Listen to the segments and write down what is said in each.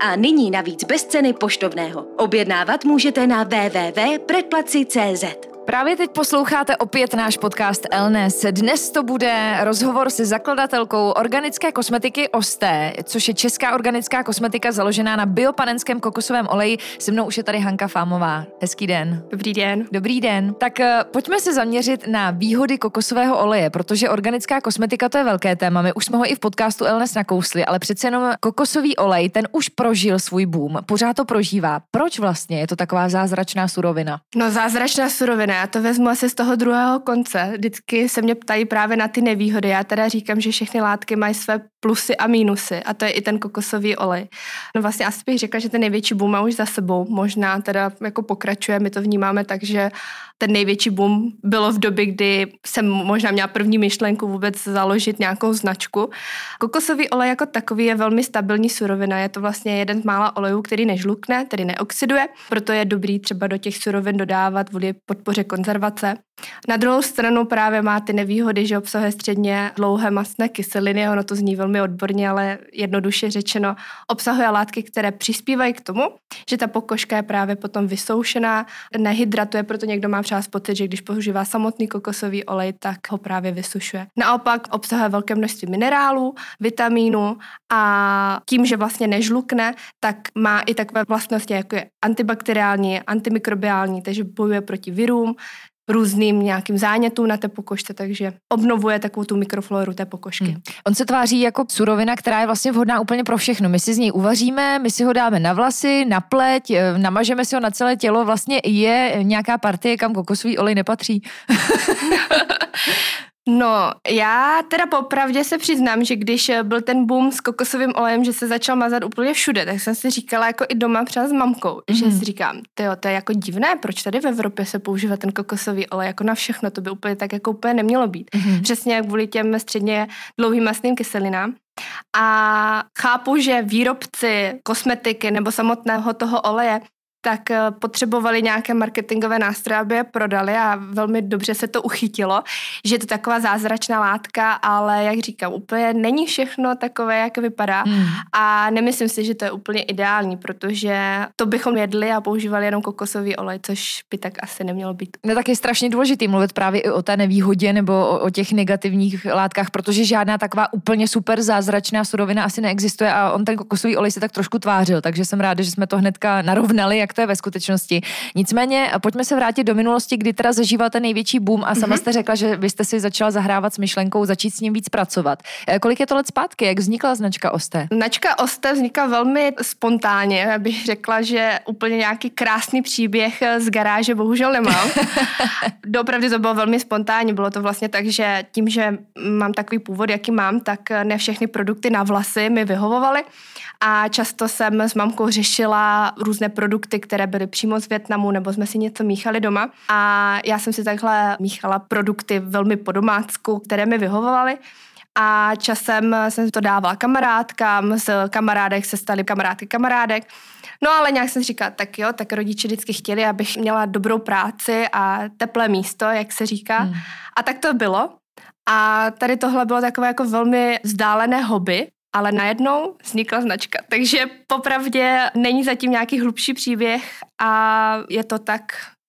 A nyní navíc bez ceny poštovného. Objednávat můžete na www.predplaci.cz. Právě teď posloucháte opět náš podcast Elnes. Dnes to bude rozhovor se zakladatelkou organické kosmetiky Osté, což je česká organická kosmetika založená na biopanenském kokosovém oleji. Se mnou už je tady Hanka Fámová. Hezký den. Dobrý den. Dobrý den. Tak eh, pojďme se zaměřit na výhody kokosového oleje, protože organická kosmetika to je velké téma. My už jsme ho i v podcastu Elnes nakousli, ale přece jenom kokosový olej, ten už prožil svůj boom. Pořád to prožívá. Proč vlastně je to taková zázračná surovina? No zázračná surovina já to vezmu asi z toho druhého konce. Vždycky se mě ptají právě na ty nevýhody. Já teda říkám, že všechny látky mají své plusy a mínusy a to je i ten kokosový olej. No vlastně asi bych řekla, že ten největší boom má už za sebou. Možná teda jako pokračuje, my to vnímáme tak, že ten největší boom bylo v době, kdy jsem možná měla první myšlenku vůbec založit nějakou značku. Kokosový olej jako takový je velmi stabilní surovina. Je to vlastně jeden z mála olejů, který nežlukne, tedy neoxiduje, proto je dobrý třeba do těch surovin dodávat kvůli podpoře konzervace. Na druhou stranu právě má ty nevýhody, že obsahuje středně dlouhé mastné kyseliny, ono to zní velmi odborně, ale jednoduše řečeno, obsahuje látky, které přispívají k tomu, že ta pokožka je právě potom vysoušená, nehydratuje, proto někdo má třeba pocit, že když používá samotný kokosový olej, tak ho právě vysušuje. Naopak obsahuje velké množství minerálů, vitamínů a tím, že vlastně nežlukne, tak má i takové vlastnosti, jako je antibakteriální, antimikrobiální, takže bojuje proti virům, různým nějakým zánětům na té pokožce, takže obnovuje takovou tu mikrofloru té pokožky. Hmm. On se tváří jako surovina, která je vlastně vhodná úplně pro všechno. My si z něj uvaříme, my si ho dáme na vlasy, na pleť, eh, namažeme si ho na celé tělo. Vlastně je nějaká partie, kam kokosový olej nepatří. No, já teda popravdě se přiznám, že když byl ten boom s kokosovým olejem, že se začal mazat úplně všude, tak jsem si říkala jako i doma třeba s mamkou, mm-hmm. že mhm. si říkám, tyjo, to je jako divné, proč tady v Evropě se používá ten kokosový olej jako na všechno, to by úplně tak jako úplně nemělo být. Mm-hmm. Přesně kvůli těm středně dlouhým masným kyselinám. A chápu, že výrobci kosmetiky nebo samotného toho oleje tak eh, potřebovali nějaké marketingové nástroje, aby je prodali a velmi dobře se to uchytilo, že je to taková zázračná látka, ale jak říkám, úplně není všechno takové, jak vypadá hmm. a nemyslím si, že to je úplně ideální, protože to bychom jedli a používali jenom kokosový olej, což by tak asi nemělo být. No tak je strašně důležitý mluvit právě i o té nevýhodě nebo o, o těch negativních látkách, protože žádná taková úplně super zázračná surovina asi neexistuje a on ten kokosový olej se tak trošku tvářil, takže jsem ráda, že jsme to hnedka narovnali, jak jak to je ve skutečnosti. Nicméně pojďme se vrátit do minulosti, kdy teda zažíval ten největší boom a sama mm-hmm. jste řekla, že vy jste si začala zahrávat s myšlenkou začít s ním víc pracovat. Eh, kolik je to let zpátky? Jak vznikla značka Oste? Značka Oste vznikla velmi spontánně, bych řekla, že úplně nějaký krásný příběh z garáže bohužel nemám. Dopravdy to bylo velmi spontánně, bylo to vlastně tak, že tím, že mám takový původ, jaký mám, tak ne všechny produkty na vlasy mi vyhovovaly a často jsem s mamkou řešila různé produkty, které byly přímo z Větnamu, nebo jsme si něco míchali doma. A já jsem si takhle míchala produkty velmi po domácku, které mi vyhovovaly. A časem jsem to dávala kamarádkám, z kamarádek se staly kamarádky kamarádek. No ale nějak jsem říkala, tak jo, tak rodiče vždycky chtěli, abych měla dobrou práci a teplé místo, jak se říká. Hmm. A tak to bylo. A tady tohle bylo takové jako velmi vzdálené hobby, ale najednou vznikla značka. Takže popravdě není zatím nějaký hlubší příběh a je to tak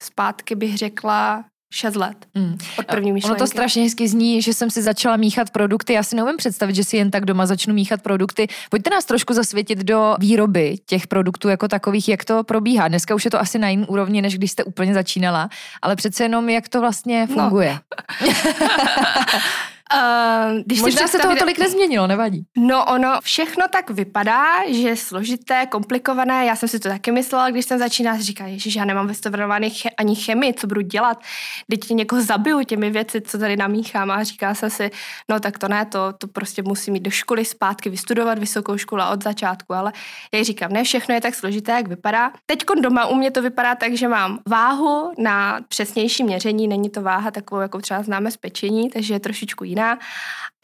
zpátky bych řekla 6 let mm. od první myšlenky. Ono to strašně hezky zní, že jsem si začala míchat produkty. Já si neumím představit, že si jen tak doma začnu míchat produkty. Pojďte nás trošku zasvětit do výroby těch produktů jako takových, jak to probíhá. Dneska už je to asi na jiný úrovni, než když jste úplně začínala, ale přece jenom jak to vlastně no. funguje. No. Uh, když Možná se toho tolik nezměnilo, nevadí. No ono všechno tak vypadá, že je složité, komplikované. Já jsem si to taky myslela, když jsem začínala, říká, že já nemám vystudovaný ch- ani chemii, co budu dělat. Teď někoho zabiju těmi věci, co tady namíchám a říká se si, no tak to ne, to, to prostě musím jít do školy zpátky, vystudovat vysokou školu od začátku, ale já říkám, ne, všechno je tak složité, jak vypadá. Teď doma u mě to vypadá tak, že mám váhu na přesnější měření, není to váha takovou, jako třeba známe z pečení, takže je trošičku jiná 那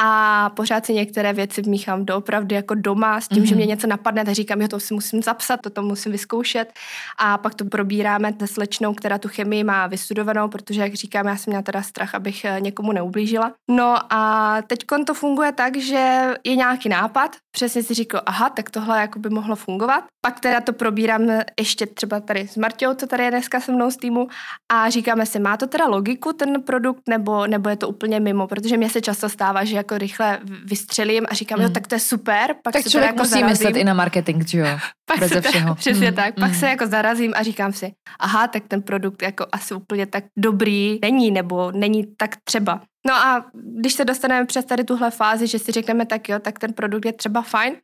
a pořád si některé věci vmíchám doopravdy jako doma s tím, mm-hmm. že mě mhm. něco napadne, tak říkám, jo, to si musím zapsat, to, to musím vyzkoušet a pak to probíráme se slečnou, která tu chemii má vystudovanou, protože, jak říkám, já jsem měla teda strach, abych eh, někomu neublížila. No a teď to funguje tak, že je nějaký nápad, přesně si říkal, aha, tak tohle jako by mohlo fungovat. Pak teda to probírám ještě třeba tady s Marťou, co tady je dneska se mnou z týmu a říkáme si, má to teda logiku ten produkt, nebo, nebo je to úplně mimo, protože mě se často stává, že jako rychle vystřelím a říkám, mm. jo, tak to je super. Pak tak se člověk jako musí zarazím. myslet i na marketing, že jo? pak Beze se všeho. Přesně mm. tak. Pak mm. se jako zarazím a říkám si, aha, tak ten produkt jako asi úplně tak dobrý není, nebo není tak třeba. No a když se dostaneme přes tady tuhle fázi, že si řekneme tak jo, tak ten produkt je třeba fajn,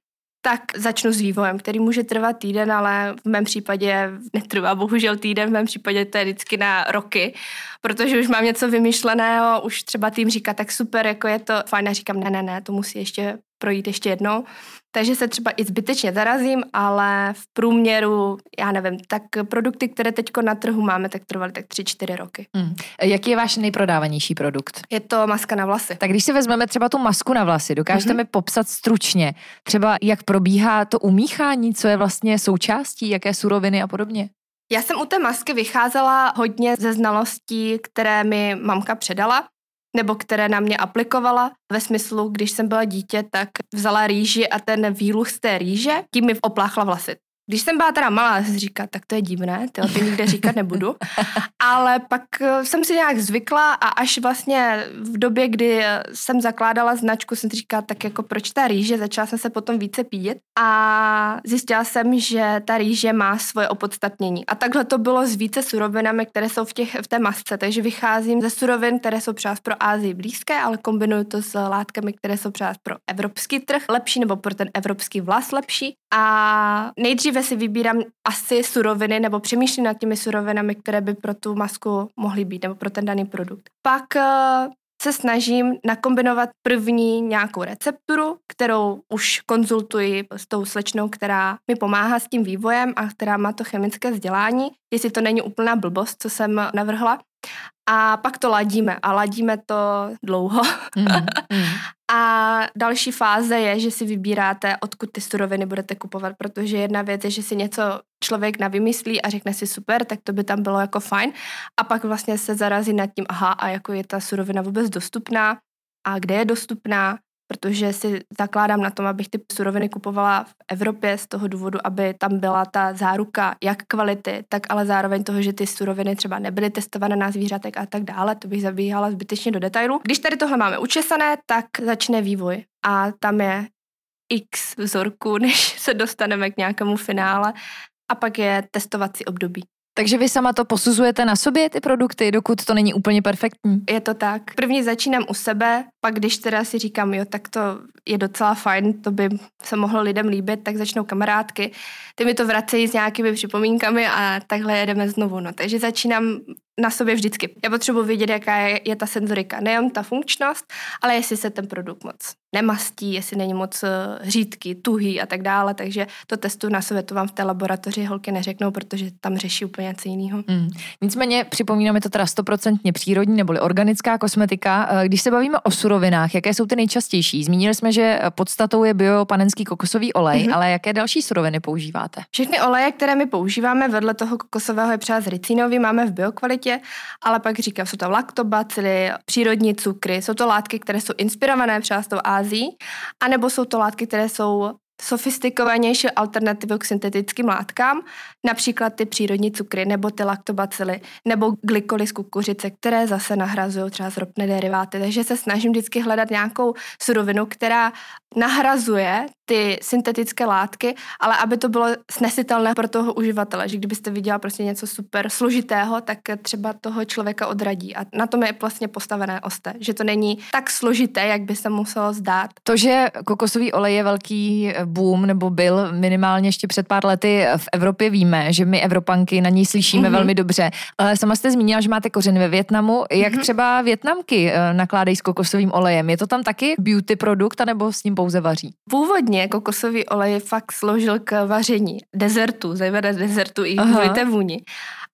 tak začnu s vývojem, který může trvat týden, ale v mém případě netrvá bohužel týden, v mém případě to je vždycky na roky, protože už mám něco vymyšleného, už třeba tým říká, tak super, jako je to fajn, a říkám, ne, ne, ne, to musí ještě projít ještě jednou. Takže se třeba i zbytečně zarazím, ale v průměru, já nevím, tak produkty, které teď na trhu máme, tak trvaly tak 3-4 roky. Hmm. Jaký je váš nejprodávanější produkt? Je to maska na vlasy. Tak když si vezmeme třeba tu masku na vlasy, dokážete mm-hmm. mi popsat stručně, třeba jak probíhá to umíchání, co je vlastně součástí, jaké suroviny a podobně? Já jsem u té masky vycházela hodně ze znalostí, které mi mamka předala nebo které na mě aplikovala. Ve smyslu, když jsem byla dítě, tak vzala rýži a ten výluch z té rýže, tím mi opláchla vlasy. Když jsem byla teda malá, jsem říkala, tak to je divné, to, to nikde říkat nebudu. Ale pak eh, jsem si nějak zvykla a až vlastně v době, kdy jsem zakládala značku, jsem si říkala, tak jako proč ta rýže, začala jsem se potom více pídět a zjistila jsem, že ta rýže má svoje opodstatnění. A takhle to bylo s více surovinami, které jsou v, těch, v té masce, takže vycházím ze surovin, které jsou třeba pro Ázii blízké, ale kombinuju to s látkami, které jsou třeba pro evropský trh lepší nebo pro ten evropský vlas lepší. A nejdříve si vybírám asi suroviny nebo přemýšlím nad těmi surovinami, které by pro tu masku mohly být nebo pro ten daný produkt. Pak eh, se snažím nakombinovat první nějakou recepturu, kterou už konzultuji s tou slečnou, která mi pomáhá s tím vývojem a která má to chemické vzdělání, jestli to není úplná blbost, co jsem navrhla. A pak to ladíme a ladíme to dlouho. Mm, mm. a další fáze je, že si vybíráte, odkud ty suroviny budete kupovat, protože jedna věc je, že si něco člověk navymyslí a řekne si super, tak to by tam bylo jako fajn. A pak vlastně se zarazí nad tím, aha, a jako je ta surovina vůbec dostupná a kde je dostupná protože si zakládám na tom, abych ty suroviny kupovala v Evropě z toho důvodu, aby tam byla ta záruka jak kvality, tak ale zároveň toho, že ty suroviny třeba nebyly testované na zvířatek a tak dále. To bych zabíhala zbytečně do detailu. Když tady tohle máme učesané, tak začne vývoj a tam je x vzorků, než se dostaneme k nějakému finále a pak je testovací období. Takže vy sama to posuzujete na sobě, ty produkty, dokud to není úplně perfektní? Je to tak. První začínám u sebe, pak když teda si říkám, jo, tak to je docela fajn, to by se mohlo lidem líbit, tak začnou kamarádky. Ty mi to vracejí s nějakými připomínkami a takhle jedeme znovu. No. Takže začínám na sobě vždycky. Já potřebuji vědět, jaká je, je ta senzorika, nejen ta funkčnost, ale jestli se ten produkt moc nemastí, jestli není moc eh, řídký, tuhý a tak dále, takže to testu na sobě, to vám v té laboratoři holky neřeknou, protože tam řeší úplně něco jiného. Mm. Nicméně připomínáme to teda stoprocentně přírodní neboli organická kosmetika. Eh, když se bavíme o surovinách, jaké jsou ty nejčastější? Zmínili jsme, že podstatou je biopanenský kokosový olej, mm-hmm. ale jaké další suroviny používáte? Všechny oleje, které my používáme vedle toho kokosového je třeba z ricinový, máme v biokvalitě, ale pak říkám, jsou to laktobacily, přírodní cukry, jsou to látky, které jsou inspirované třeba s tou Ázií, anebo jsou to látky, které jsou sofistikovanější alternativu k syntetickým látkám, například ty přírodní cukry nebo ty laktobacily nebo glykoly z kukuřice, které zase nahrazují třeba zropné deriváty. Takže se snažím vždycky hledat nějakou surovinu, která nahrazuje ty syntetické látky, ale aby to bylo snesitelné pro toho uživatele, že kdybyste viděla prostě něco super složitého, tak třeba toho člověka odradí. A na tom je vlastně postavené oste, že to není tak složité, jak by se muselo zdát. To, že kokosový olej je velký boom, nebo byl minimálně ještě před pár lety v Evropě, víme, že my Evropanky na ní slyšíme mm-hmm. velmi dobře. Ale sama jste zmínila, že máte kořeny ve Větnamu. Jak mm-hmm. třeba Větnamky eh, nakládají s kokosovým olejem? Je to tam taky beauty produkt, anebo s ním pouze vaří? Původně kokosový olej fakt sloužil k vaření dezertu, zejména dezertu i kvůli té vůni.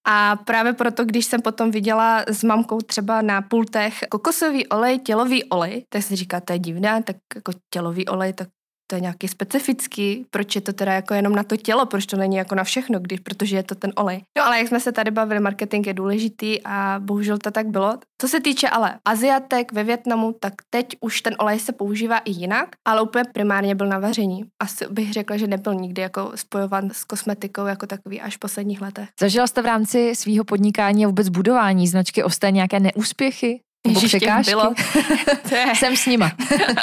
A právě proto, když jsem potom viděla s mamkou třeba na pultech kokosový olej, tělový olej, tak si říká, to je divné, tak jako tělový olej, tak to je nějaký specifický, proč je to teda jako jenom na to tělo, proč to není jako na všechno, když, protože je to ten olej. No ale jak jsme se tady bavili, marketing je důležitý a bohužel to tak bylo. Co se týče ale Aziatek ve Větnamu, tak teď už ten olej se používá i jinak, ale úplně primárně byl na vaření. Asi bych řekla, že nebyl nikdy jako spojovan s kosmetikou jako takový až v posledních letech. Zažila jste v rámci svého podnikání a vůbec budování značky Osté nějaké neúspěchy? Ježiště, bylo. To je, Jsem s nima.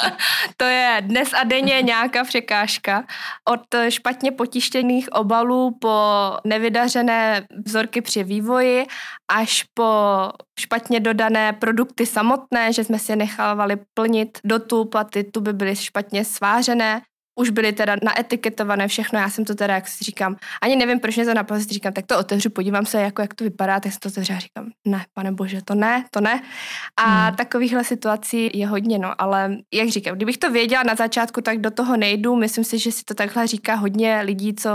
to je dnes a denně nějaká překážka. Od špatně potištěných obalů po nevydařené vzorky při vývoji až po špatně dodané produkty samotné, že jsme si je nechávali plnit do tub a ty tuby byly špatně svářené už byly teda naetiketované všechno, já jsem to teda, jak si říkám, ani nevím, proč mě to napadlo, si říkám, tak to otevřu, podívám se, jako, jak to vypadá, tak jsem to otevřela a říkám, ne, pane bože, to ne, to ne. A hmm. takovýchhle situací je hodně, no, ale jak říkám, kdybych to věděla na začátku, tak do toho nejdu, myslím si, že si to takhle říká hodně lidí, co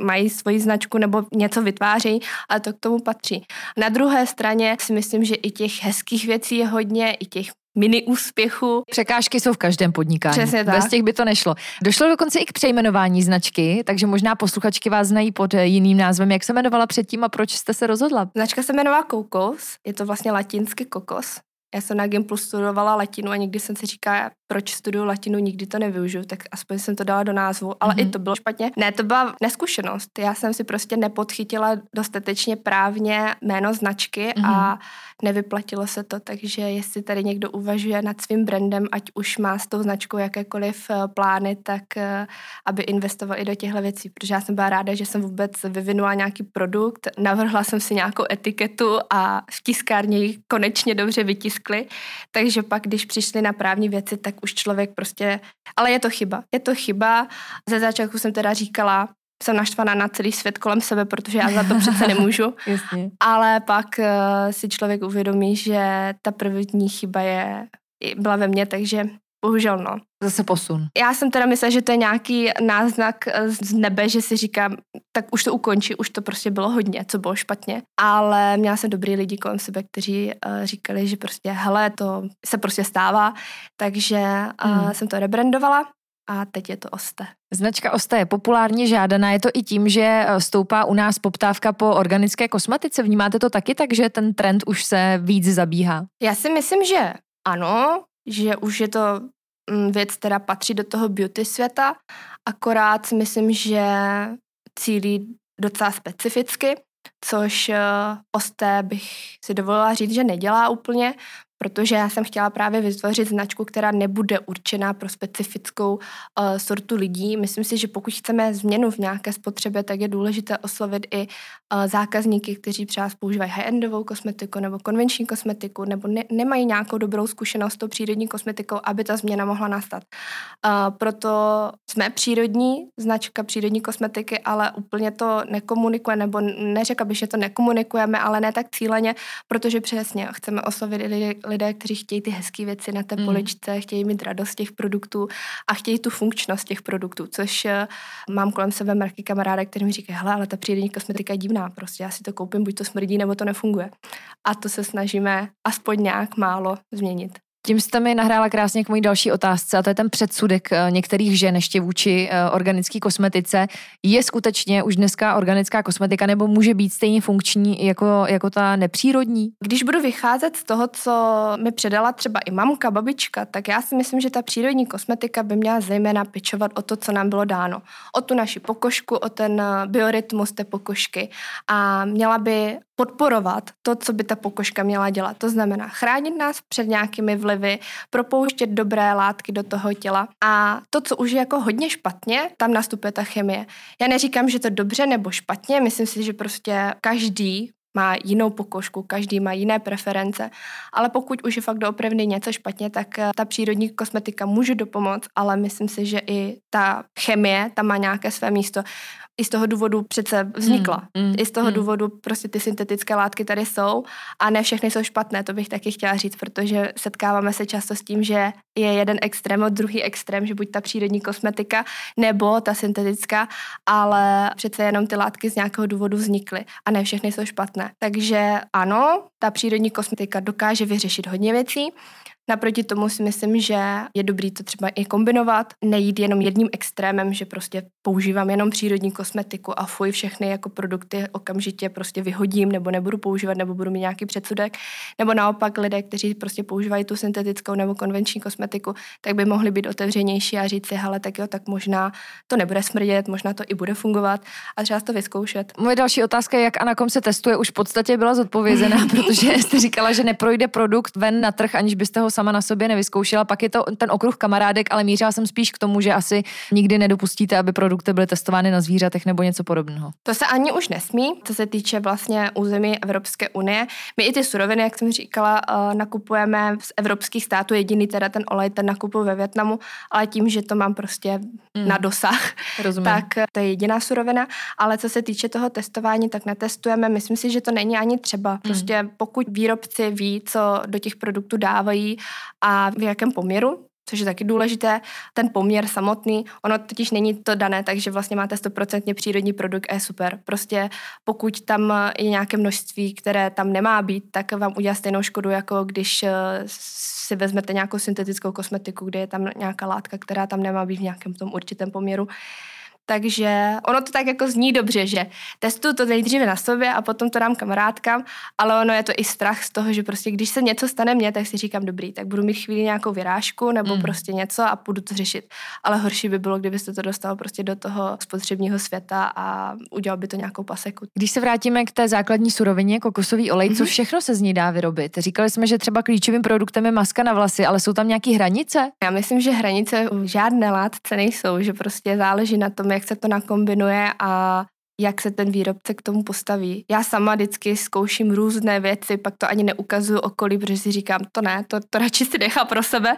mají svoji značku nebo něco vytvářejí, ale to k tomu patří. Na druhé straně si myslím, že i těch hezkých věcí je hodně, i těch mini úspěchu. Překážky jsou v každém podnikání. Přesně tak. Bez těch by to nešlo. Došlo dokonce i k přejmenování značky, takže možná posluchačky vás znají pod jiným názvem. Jak se jmenovala předtím a proč jste se rozhodla? Značka se jmenovala Kokos, je to vlastně latinský kokos. Já jsem na Gimplu studovala latinu a nikdy jsem si říkala, proč studuju latinu, nikdy to nevyužiju, tak aspoň jsem to dala do názvu, ale mm-hmm. i mhm. to bylo špatně. Ne, to byla neskušenost. Já jsem si prostě nepodchytila dostatečně právně jméno značky mm-hmm. a mhm. Nevyplatilo se to, takže jestli tady někdo uvažuje nad svým brandem, ať už má s tou značkou jakékoliv eh, plány, tak eh, aby investoval i do těchto věcí, protože já jsem byla ráda, že jsem vůbec vyvinula nějaký produkt, navrhla jsem si nějakou etiketu a v tiskárně ji konečně dobře vytiskli, takže pak, když přišli na právní věci, tak už člověk prostě, ale je to chyba, je to chyba. Ze začátku jsem teda říkala, jsem naštvaná na celý svět kolem sebe, protože já za to přece nemůžu. Jasně. Ale pak uh, si člověk uvědomí, že ta první chyba je, byla ve mně, takže bohužel no. Zase posun. Já jsem teda myslela, že to je nějaký náznak z nebe, že si říkám, tak už to ukončí, už to prostě bylo hodně, co bylo špatně. Ale měla jsem dobrý lidi kolem sebe, kteří uh, říkali, že prostě hele, to se prostě stává, takže uh, hmm. jsem to rebrandovala a teď je to Oste. Značka Oste je populárně žádaná, je to i tím, že eh, stoupá u nás poptávka po organické kosmetice. Vnímáte to taky tak, že ten trend už se víc zabíhá? Já si myslím, že ano, že už je to mm, věc, která patří do toho beauty světa, akorát si myslím, že cílí docela specificky, což uh, Osté bych si dovolila říct, že nedělá úplně, protože já jsem chtěla právě vytvořit značku, která nebude určená pro specifickou uh, sortu lidí. Myslím si, že pokud chceme změnu v nějaké spotřebě, tak je důležité oslovit i uh, zákazníky, kteří třeba používají high-endovou kosmetiku nebo konvenční kosmetiku, nebo ne, nemají nějakou dobrou zkušenost s tou přírodní kosmetikou, aby ta změna mohla nastat. Uh, proto jsme přírodní, značka přírodní kosmetiky, ale úplně to nekomunikuje, nebo neřekla bych, že to nekomunikujeme, ale ne tak cíleně, protože přesně chceme oslovit i lidi, lidé, kteří chtějí ty hezké věci na té mm. poličce, chtějí mít radost těch produktů a chtějí tu funkčnost těch produktů, což eh, mám kolem sebe marky kamaráda, který mi říká, hele, ale ta přírodní kosmetika je divná, prostě já si to koupím, buď to smrdí, nebo to nefunguje. A to se snažíme aspoň nějak málo změnit. Tím jste mi nahrála krásně k mojí další otázce a to je ten předsudek eh, některých žen ještě vůči eh, organické kosmetice. Je skutečně už dneska organická kosmetika nebo může být stejně funkční jako, jako ta nepřírodní? Když budu vycházet z toho, co mi předala třeba i mamka, babička, tak já si myslím, že ta přírodní kosmetika by měla zejména pečovat o to, co nám bylo dáno. O tu naši pokožku, o ten eh, biorytmus té pokožky a měla by podporovat to, co by ta pokožka měla dělat. To znamená chránit nás před nějakými vlivy, propouštět dobré látky do toho těla. A to, co už je jako hodně špatně, tam nastupuje ta chemie. Já neříkám, že to dobře nebo špatně, myslím si, že prostě každý má jinou pokožku, každý má jiné preference, ale pokud už je fakt doopravdy něco špatně, tak eh, ta přírodní kosmetika může dopomoct, ale myslím si, že i ta chemie tam má nějaké své místo i z toho důvodu přece vznikla. Mm, mm, I z toho mm. důvodu prostě ty syntetické látky tady jsou a ne všechny jsou špatné, to bych taky chtěla říct, protože setkáváme se často s tím, že je jeden extrém od druhý extrém, že buď ta přírodní kosmetika nebo ta syntetická, ale přece jenom ty látky z nějakého důvodu vznikly a ne všechny jsou špatné. Takže ano, ta přírodní kosmetika dokáže vyřešit hodně věcí, Naproti tomu si myslím, že je dobrý to třeba i kombinovat, nejít jenom jedním extrémem, že prostě používám jenom přírodní kosmetiku a fuj všechny jako produkty okamžitě prostě vyhodím nebo nebudu používat nebo budu mít nějaký předsudek. Nebo naopak lidé, kteří prostě používají tu syntetickou nebo konvenční kosmetiku, tak by mohli být otevřenější a říct si, hele, tak jo, tak možná to nebude smrdět, možná to i bude fungovat a třeba to vyzkoušet. Moje další otázka je, jak a na kom se testuje, už v podstatě byla zodpovězená, protože jste říkala, že neprojde produkt ven na trh, aniž byste ho sama na sobě nevyzkoušela. Pak je to ten okruh kamarádek, ale mířila jsem spíš k tomu, že asi nikdy nedopustíte, aby produkty byly testovány na zvířatech nebo něco podobného. To se ani už nesmí, co se týče vlastně území Evropské unie. My i ty suroviny, jak jsem říkala, eh, nakupujeme z evropských států. Jediný teda ten olej, ten nakupuju ve Větnamu, ale tím, že to mám prostě mm. na dosah, Rozumím. tak to je jediná surovina. Ale co se týče toho testování, tak netestujeme. Myslím si, že to není ani třeba. Mm. Prostě pokud výrobci ví, co do těch produktů dávají a v jakém poměru, což je taky důležité. Ten poměr samotný, ono totiž není to dané, takže vlastně máte 100% přírodní produkt a je super. Prostě pokud tam je nějaké množství, které tam nemá být, tak vám udělá stejnou škodu, jako když eh, si vezmete nějakou syntetickou kosmetiku, kde je tam nějaká látka, která tam nemá být v nějakém tom určitém poměru. Takže ono to tak jako zní dobře, že testuju to nejdříve na sobě a potom to dám kamarádkám, ale ono je to i strach z toho, že prostě když se něco stane mně, tak si říkám dobrý, tak budu mít chvíli nějakou vyrážku nebo mm. prostě něco a půjdu to řešit. Ale horší by bylo, kdybyste to dostal prostě do toho spotřebního světa a udělal by to nějakou paseku. Když se vrátíme k té základní surovině, kokosový olej, mm-hmm. co mhm. všechno se z ní dá vyrobit? Říkali jsme, že třeba klíčovým produktem je maska na vlasy, ale jsou tam nějaké hranice? Já myslím, že hranice žádné látce nejsou, že prostě záleží na tom, jak se to nakombinuje a jak se ten výrobce k tomu postaví. Já sama vždycky zkouším různé věci, pak to ani neukazuju okolí, protože si říkám, to ne, to, to radši si nechá pro sebe,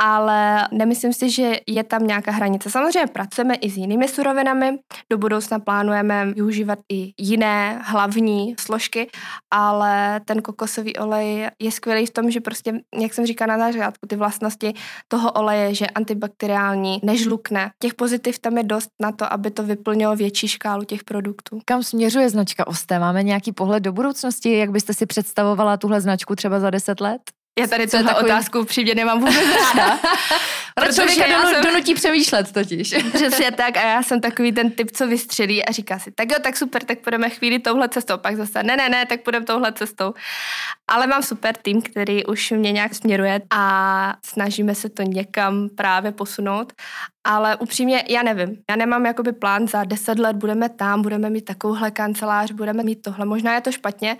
ale nemyslím si, že je tam nějaká hranice. Samozřejmě pracujeme i s jinými surovinami, do budoucna plánujeme využívat i jiné hlavní složky, ale ten kokosový olej je skvělý v tom, že prostě, jak jsem říkala na začátku, ty vlastnosti toho oleje, že antibakteriální, nežlukne. Těch pozitiv tam je dost na to, aby to vyplnilo větší škálu těch produktů. Kam směřuje značka Oste? Máme nějaký pohled do budoucnosti? Jak byste si představovala tuhle značku třeba za deset let? Já tady tuhle takový... otázku přímě nemám vůbec ráda. Protože já donu, jsem... donutí přemýšlet totiž. Přesně tak a já jsem takový ten typ, co vystřelí a říká si, tak jo, tak super, tak půjdeme chvíli touhle cestou, pak zase ne, ne, ne, tak půjdeme touhle cestou. Ale mám super tým, který už mě nějak směruje a snažíme se to někam právě posunout ale upřímně já nevím. Já nemám jakoby plán za deset let, budeme tam, budeme mít takovouhle kancelář, budeme mít tohle. Možná je to špatně,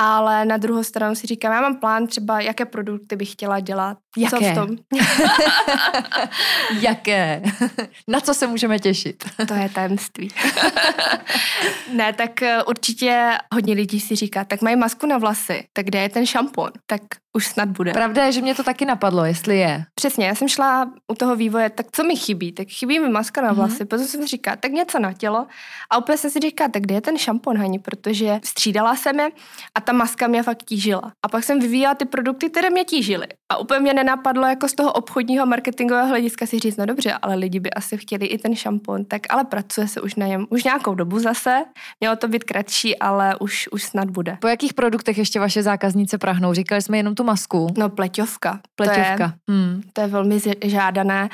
ale na druhou stranu si říkám, já mám plán třeba, jaké produkty bych chtěla dělat. Jaké? Co v tom? jaké? na co se můžeme těšit? to je tajemství. ne, tak eh, určitě hodně lidí si říká, tak mají masku na vlasy, tak kde je ten šampon? Tak už snad bude. Pravda je, že mě to taky napadlo, jestli je. Přesně, já jsem šla u toho vývoje, tak co mi chybí? Tak chybí mi maska na vlasy, mm-hmm. protože jsem říká, tak něco na tělo. A úplně jsem si říká, tak kde je ten šampon, Hani, protože střídala jsem je a ta maska mě fakt tížila. A pak jsem vyvíjela ty produkty, které mě tížily. A úplně mě nenapadlo jako z toho obchodního marketingového hlediska si říct, no dobře, ale lidi by asi chtěli i ten šampon, tak ale pracuje se už na něm už nějakou dobu zase. Mělo to být kratší, ale už, už snad bude. Po jakých produktech ještě vaše zákaznice prahnou? Říkali jsme jenom tu masku? No pleťovka. Pleťovka. To je, hmm. to je velmi žádané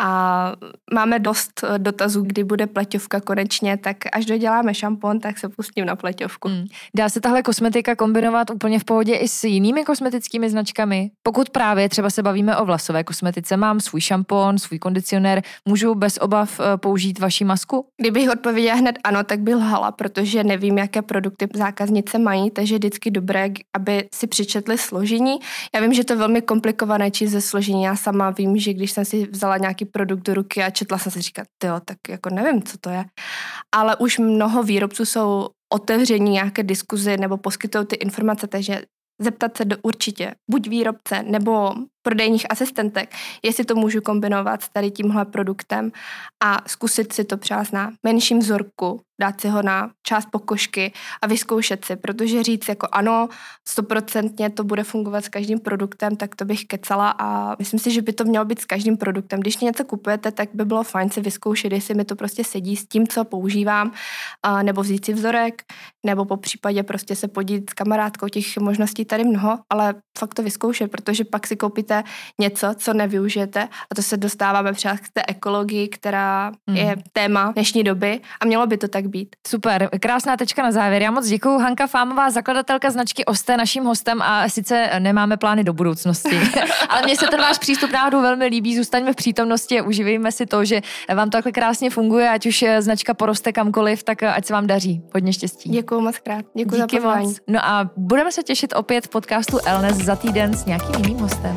a máme dost eh, dotazů, kdy bude pleťovka konečně, tak až doděláme šampon, tak se pustím na pleťovku. Hmm. Dá se tahle kosmetika kombinovat úplně v pohodě i s jinými kosmetickými značkami? Pokud právě třeba se bavíme o vlasové kosmetice, mám svůj šampon, svůj kondicionér, můžu bez obav eh, použít vaši masku? Kdybych odpověděla hned ano, tak byl hala, protože nevím, jaké produkty zákaznice mají, takže je vždycky dobré, aby si přečetli složení. Já vím, že to je velmi komplikované číst ze složení. Já sama vím, že když jsem si vzala nějaký produkt do ruky a četla jsem si říkat, jo, tak jako nevím, co to je. Ale už mnoho výrobců jsou otevření nějaké diskuzi nebo poskytují ty informace, takže zeptat se do určitě buď výrobce nebo prodejních asistentek, jestli to můžu kombinovat s tady tímhle produktem a zkusit si to třeba na menším vzorku, dát si ho na část pokožky a vyzkoušet si, protože říct jako ano, stoprocentně to bude fungovat s každým produktem, tak to bych kecala a myslím si, že by to mělo být s každým produktem. Když něco kupujete, tak by bylo fajn si vyzkoušet, jestli mi to prostě sedí s tím, co používám, nebo vzít si vzorek, nebo po případě prostě se podít s kamarádkou, těch možností tady mnoho, ale fakt to vyzkoušet, protože pak si koupíte něco, co nevyužijete a to se dostáváme třeba k té ekologii, která mm. je téma dnešní doby a mělo by to tak být. Super, krásná tečka na závěr. Já moc děkuji. Hanka Fámová, zakladatelka značky Oste, naším hostem a sice nemáme plány do budoucnosti, ale mně se ten váš přístup náhodou velmi líbí. Zůstaňme v přítomnosti a užívejme si to, že vám to takhle krásně funguje, ať už značka poroste kamkoliv, tak ať se vám daří. Hodně štěstí. Děkuji moc krát. Děkuji za pozvání. No a budeme se těšit opět v podcastu Elnes za týden s nějakým jiným hostem.